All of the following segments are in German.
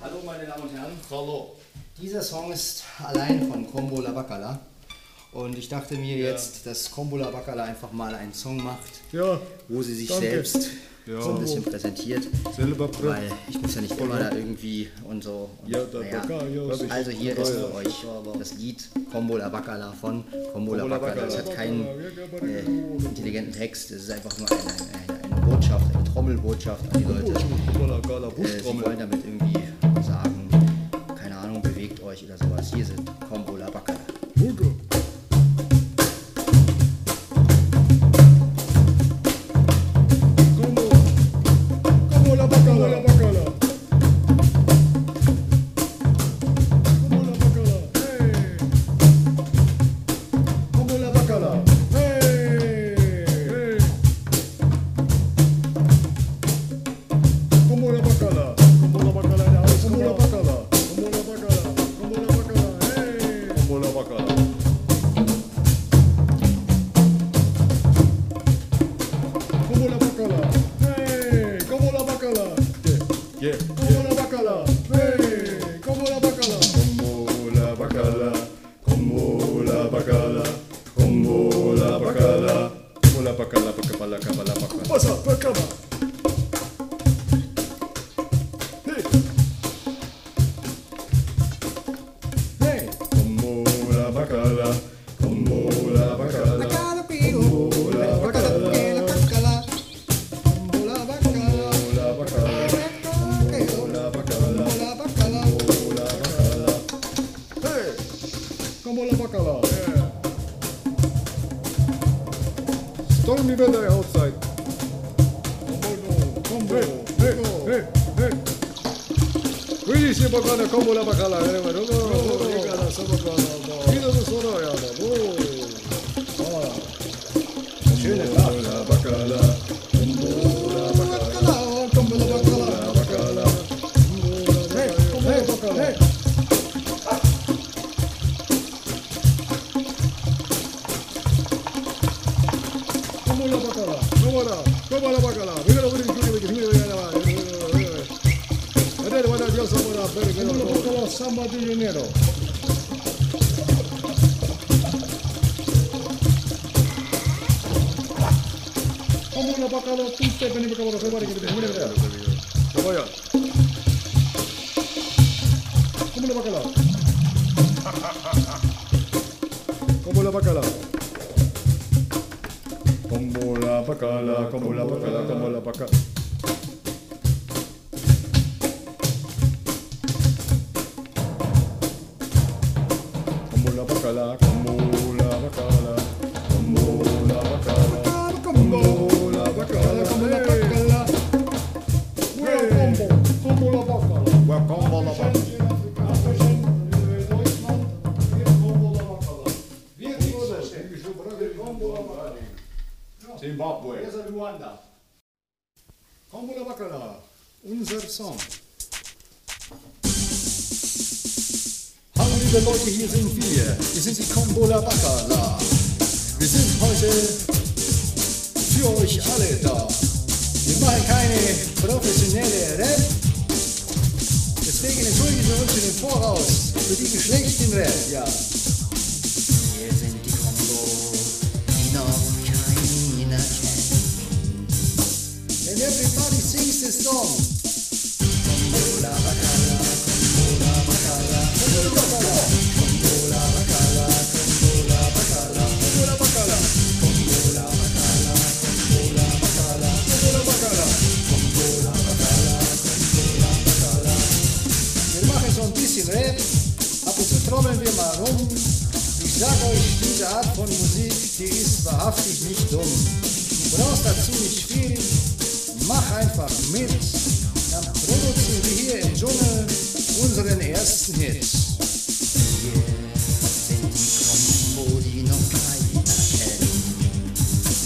Hallo meine Damen und Herren. Hallo. Dieser Song ist allein von Combo La Bacala. Und ich dachte mir jetzt, dass Combo La Bacala einfach mal einen Song macht, Ja, wo sie sich Danke. selbst Ja. so ein bisschen präsentiert. Weil ich muss ja nicht immer da irgendwie und so. Und, Ja, da- naja. ja, Also hier ist für ja. euch das Lied Combo La Bacala von Combo La Bacala. Es hat keinen äh, intelligenten Text, es ist einfach nur eine, eine, eine Botschaft, eine Trommelbotschaft an die Leute. Äh, sie wollen damit irgendwie sagen, Quindi si può fare come la bacala, eh, ma non lo dico alla sola qua. Io non sono io, ma voi. Allora. Scende la bacala. Emilio Portoló, samba de dinero. Emilio Portoló, piste, penimio, cabrón, se muere, que te muere, que voy a. Como lo bacalao. Como la bacalao. Como la bacala, como la bacala, como la bacala. bacala, camola, bacala, camola, bacala, camola, bacala, camola, bacala. Ué, camola, bacala. Ué, camola, bacala. Zimbabwe. Yes, Rwanda. Kamola bacala, unser Song. Liebe Leute, hier sind wir. Wir sind die Combo La Bacala. Wir sind heute für euch alle da. Wir machen keine professionelle Rap. Deswegen entschuldigen wir uns in den Voraus für diesen schlechten Rap, ja. Wir sind die Combo, die noch keiner kennt. And everybody sings this song. Wahrhaftig nicht dumm. Du brauchst dazu nicht viel, mach einfach mit. Dann produzieren wir hier im Dschungel unseren ersten Hit.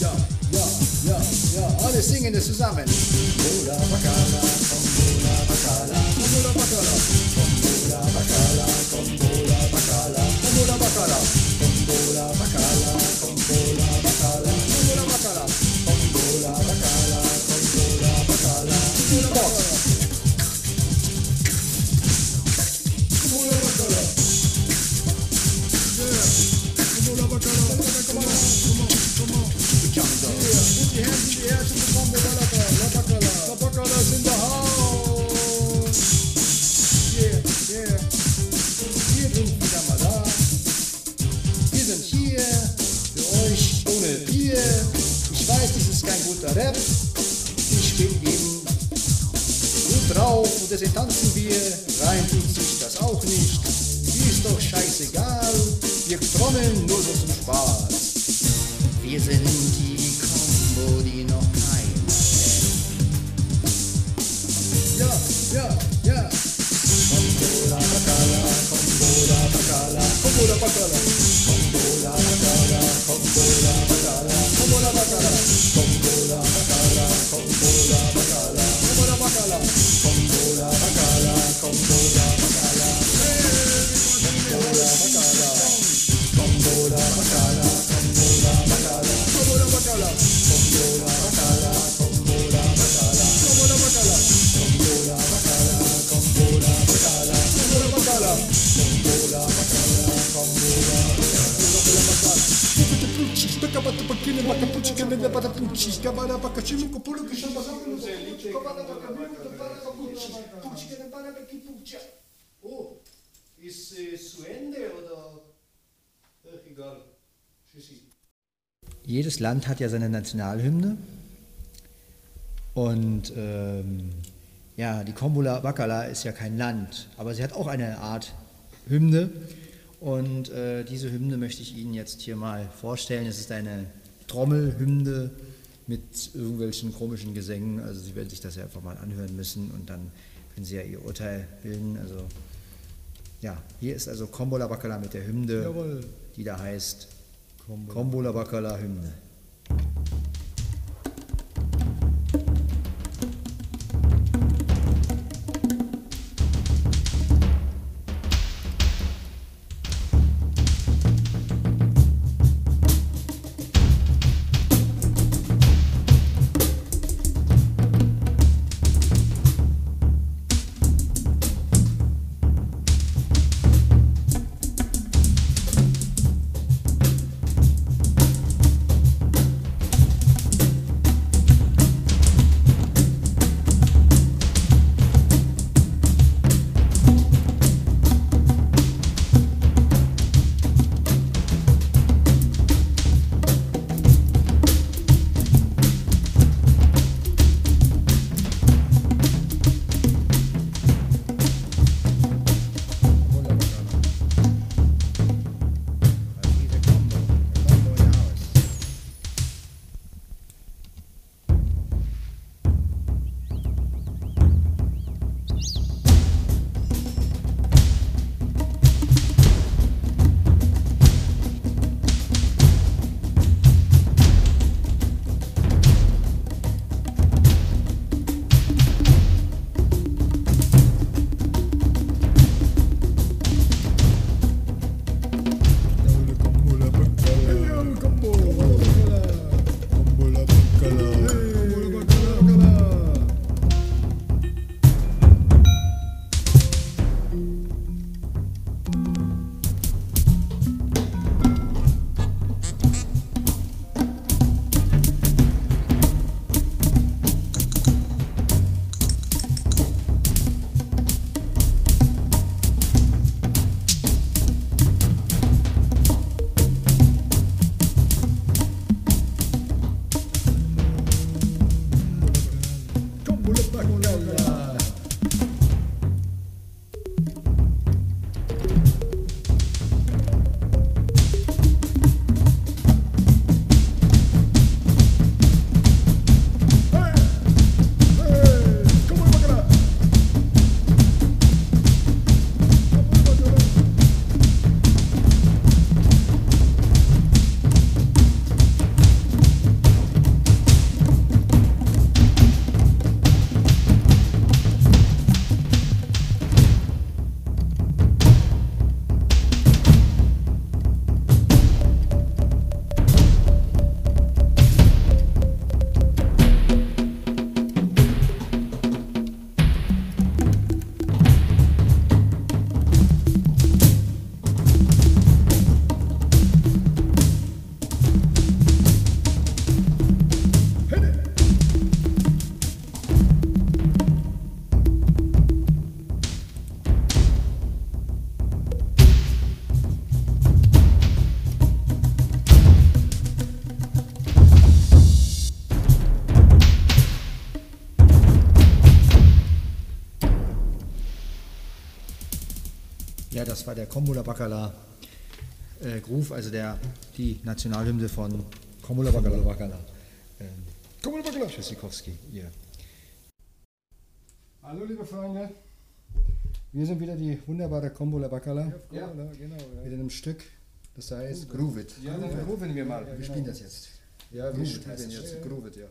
Ja, ja, ja, ja, drauf und deswegen tanzen wir. Rein tut sich das auch nicht. Ist doch scheißegal. Wir trommeln nur so zum Spaß. Wir sind die Combo, die noch keiner kennt. Ja, ja, ja. Combo la Bacala, Combo la Bacala, Combo la Bacala, Oh, ist es zu Ende oder? Egal. Tschüssi. Jedes Land hat ja seine Nationalhymne. Und ähm, ja, die Kombula Bakala ist ja kein Land, aber sie hat auch eine Art Hymne. Und äh, diese Hymne möchte ich Ihnen jetzt hier mal vorstellen. Es ist eine Trommelhymne mit irgendwelchen komischen Gesängen. Also Sie werden sich das ja einfach mal anhören müssen und dann können Sie ja Ihr Urteil bilden. Also ja, hier ist also Kombola Bakala mit der Hymne, Jawohl. die da heißt Kombola Bakala Hymne. Ja, das war der Kombula Bakala äh, Groove, also der, die Nationalhymne von Kombula Bakala. Kombula Bakala. Ähm, Kombula Bakala. Tschüssikowski, hier. Hallo liebe Freunde, wir sind wieder die wunderbare Kombula Bakala Ja. genau. Mit einem Stück, das heißt Groove It. Ja, dann grooven wir mal. Wir spielen das jetzt. Ja, wir Groove spielen jetzt Groove It, ja.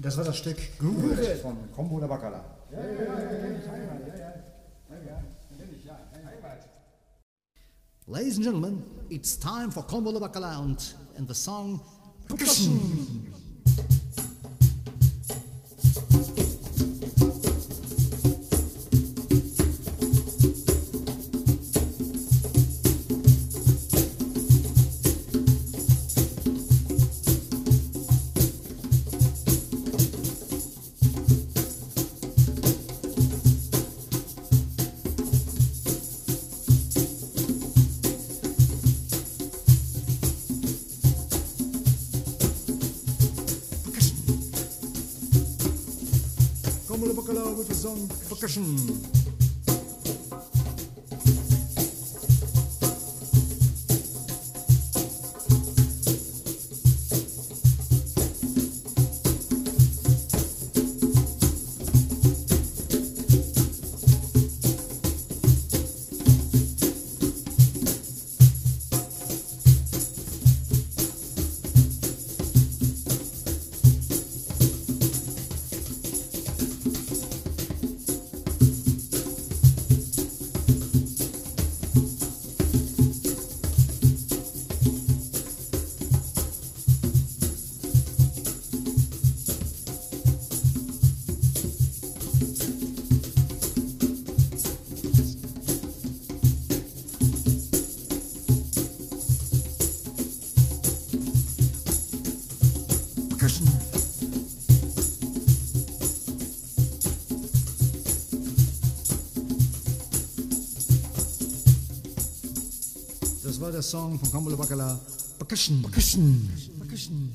Das war das Stück Groove It von Kombula Bakala. Ladies and gentlemen, it's time for Kombola Bacala and, and the song Percussion. Kombula with the song Percussion. Das war der Song von Kambola Bakala. Percussion. Percussion. Percussion.